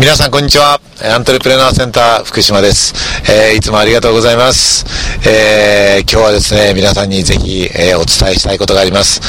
皆さんこんにちは。アントレプレナーセンター福島です。えーいつもありがとうございます。えー今日はですね、皆さんにぜひ、えーお伝えしたいことがあります。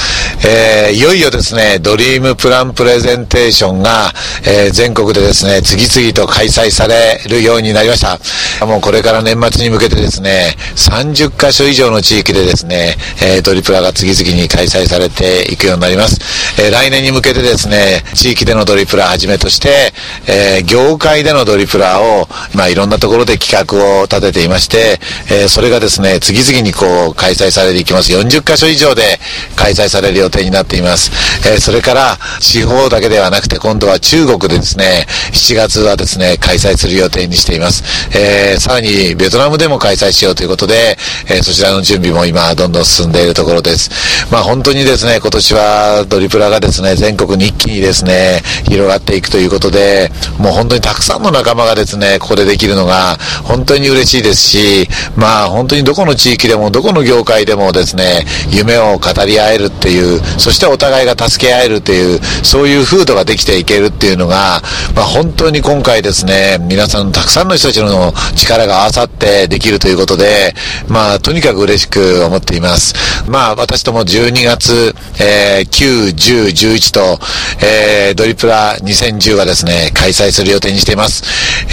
えーいよいよですね、ドリームプランプレゼンテーションが、え全国でですね、次々と開催されるようになりました。もうこれから年末に向けてですね、30カ所以上の地域でですね、えドリプラが次々に開催されていくようになります。え来年に向けてですね、地域でのドリプラはじめとして、えー業界でのドリプラーを、まあ、いろんなところで企画を立てていまして、えーそれがですね、次々にこう、開催されていきます。40カ所以上で開催される予定になっています。えーそれから、地方だけではなくて、今度は中国でですね、7月はですね、開催する予定にしています。えーさらに、ベトナムでも開催しようということで、えーそちらの準備も今、どんどん進んでいるところです。まあ、本当にですね、今年はドリプラがですね、全国に一気にですね、広がっていくということで、もう本当にたくさんの仲間がですね、ここでできるのが、本当に嬉しいですし、まあ、本当にどこの地域でも、どこの業界でもですね、夢を語り合えるっていう、そしてお互いが助け合えるっていう、そういう風土ができていけるっていうのが、まあ、本当に今回ですね、皆さんたくさんの人たちの力が合わさってできるということで、まあ、とにかく嬉しく思っています。まあ、私ども12月、えー9、10、11と、えードリプラ2010はですね、開催する予定にしています。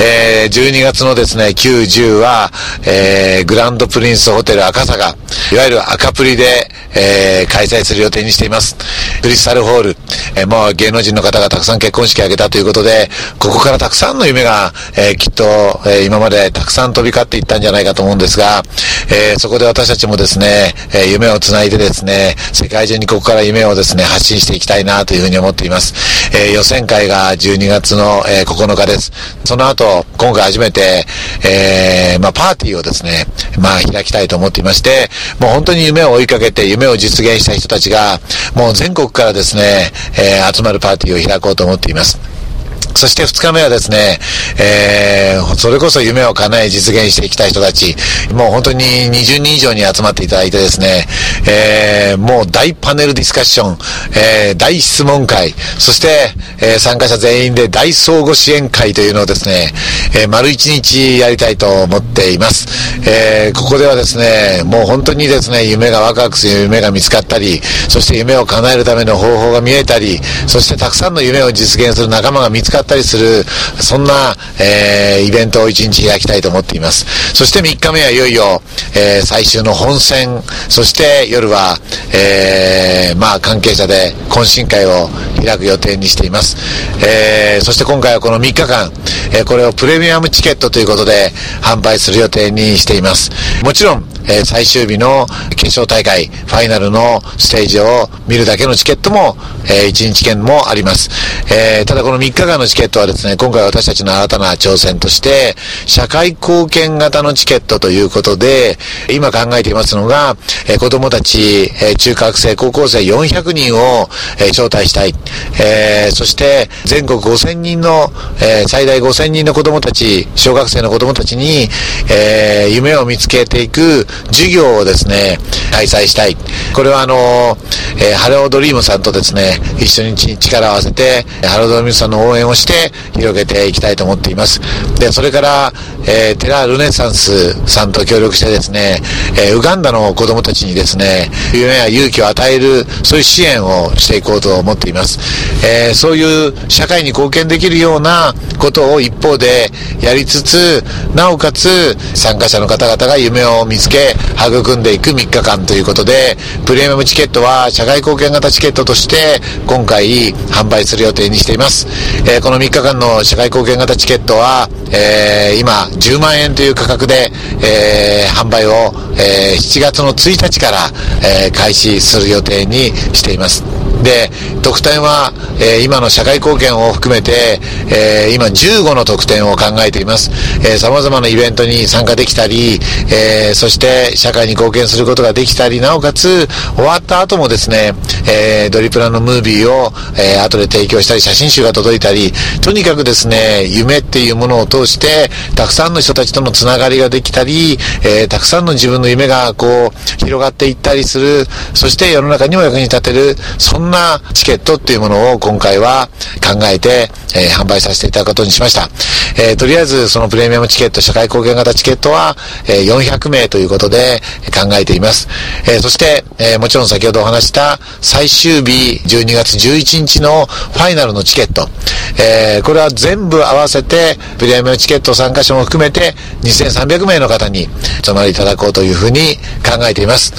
えー12月のですね、9、10は、えーグランドプリンスホテル赤坂、いわゆる赤プリで、えー開催する予定にしています。クリスタルホール、えーもう芸能人の方がたくさん結婚式挙げたということで、ここからたくさんの夢が、えーきっと、えー今までたくさん飛び交っていったんじゃないかと思うんですが、えそこで私たちもですね、え夢をつないでですね、世界中にここから夢をですね、発信していきたいなというふうに思っています。え予選会が12月の、え9日です。その後、今回初めて、えまあ、パーティーをですね、まあ、開きたいと思っていまして、もう本当に夢を追いかけて、夢を実現した人たちが、もう全国からですね、えー集まるパーティーを開こうと思っています。そして2日目はですね、えー、それこそ夢を叶え実現していきたい人たち、もう本当に20人以上に集まっていただいてですね、えー、もう大パネルディスカッション、えー、大質問会、そして、えー参加者全員で大相互支援会というのをですね、えー丸一日やりたいと思っています。えーここではですね、もう本当にですね、夢がワクワクする夢が見つかったり、そして夢を叶えるための方法が見えたり、そしてたくさんの夢を実現する仲間が見つかったりする、そんな、えーイベントを一日開きたいと思っています。そして3日目はいよいよ、えー最終の本戦、そして夜は、えーまあ関係者で懇親会を開く予定にしています。えーそして今回はこの3日間、えーこれをプレミアムチケットということで販売する予定にしています。もちろん、えー最終日の決勝大会、ファイナルのステージを見るだけのチケットも、えー1日券もあります。えーただこの3日間のチケットはですね、今回私たちの新たな挑戦として、社会貢献型のチケットということで、今考えていますのが、えー子供たち、えー中学生、高校生400人を、えー招待したい。えーそして、全国5000人の、えー最大5000人の子供たち、小学生の子供たちに、えー夢を見つけていく授業をですね、開催したい。これはあのえーハロードリームさんとですね、一緒に力を合わせて、ハロードリームさんの応援をして、広げていきたいと思っています。で、それから、えーテラルネサンスさんと協力してですね、えーウガンダの子供たちにですね、夢や勇気を与える、そういう支援をしていこうと思っています。えーそういう社会に貢献できるようなことを一方でやりつつ、なおかつ参加者の方々が夢を見つけ、育んでいく3日間ということで、プレミアムチケットは社会貢献型チケットとして今回販売する予定にしています。えーこの3日間の社会貢献型チケットは、えー今10万円という価格で、えー販売を、え7月の1日から、え開始する予定にしています。で、特典は、えー今の社会貢献を含めて、えー今15の特典を考えています。えー様々なイベントに参加できたり、えーそして社会に貢献することができたり、なおかつ終わった後もですね、えドリプラのムービーを、え後で提供したり、写真集が届いたり、とにかくですね、夢っていうものを通して、たくさんの人たちとのつながりができたり、えたくさんの自分の夢がこう、広がっていったりする、そして世の中にも役に立てる、そんななチケットっていうものを今回は考えて、えー、販売させていただくことにしました。えー、とりあえずそのプレミアムチケット、社会貢献型チケットは、えー、400名ということで考えています。え、そして、え、もちろん先ほどお話した最終日12月11日のファイナルのチケット、え、これは全部合わせてプレミアムチケット参加者も含めて2300名の方に集まりいただこうというふうに考えています。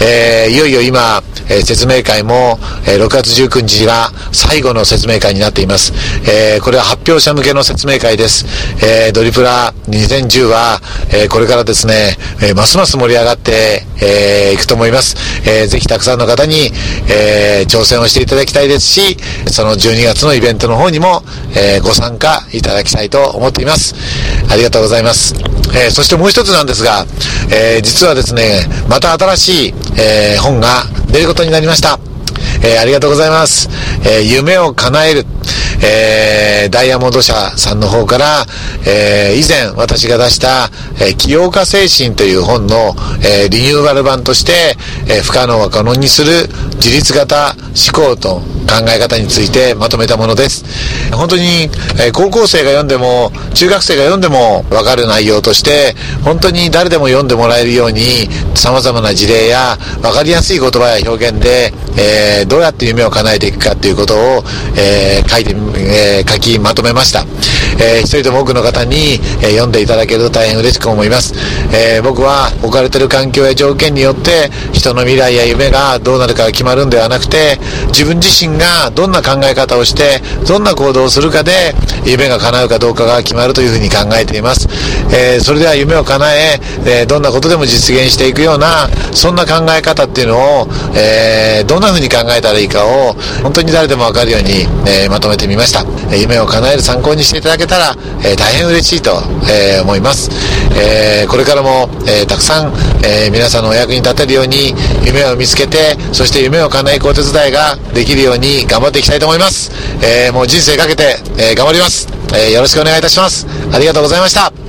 え、いよいよ今、えー、説明会も、えー、6月19日が最後の説明会になっています。えー、これは発表者向けの説明会です。え、ドリプラ2010は、え、これからですね、え、ますます盛り上がって、え、いくと思います。えー、ぜひたくさんの方に、え、挑戦をしていただきたいですし、その12月のイベントの方にも、え、ご参加いただきたいと思っています。ありがとうございます。え、そしてもう一つなんですが、え、実はですね、また新しい、え、本が出ることになりました。えー、ありがとうございます。えー、夢を叶える。えー、ダイヤモンド社さんの方から、えー、以前私が出した、えー、起業家精神という本の、えー、リニューアル版として、えー、不可能は可能にする自立型思考と考え方についてまとめたものです。本当に、えー、高校生が読んでも、中学生が読んでもわかる内容として、本当に誰でも読んでもらえるように、様々な事例や、わかりやすい言葉や表現で、えー、どうやって夢を叶えていくかっていうことを、えー、書いてみます、えー、書きまとめました。えー、一人でも多くの方に、え、読んでいただけると大変嬉しく思います。えー、僕は置かれてる環境や条件によって人の未来や夢がどうなるかが決まるんではなくて、自分自身がどんな考え方をして、どんな行動をするかで夢が叶うかどうかが決まるというふうに考えています。えー、それでは夢を叶ええ、どんなことでも実現していくような、そんな考え方っていうのを、え、どんなふうに考えたらいいかを、本当に誰でもわかるように、え、まとめてみました。夢を叶える参考にしていただけたら、え大変嬉しいと、え思います。えこれからも、えたくさん、え皆さんのお役に立てるように、夢を見つけて、そして夢を叶えるお手伝いができるように頑張っていきたいと思います。えもう人生かけて、え頑張ります。えよろしくお願いいたします。ありがとうございました。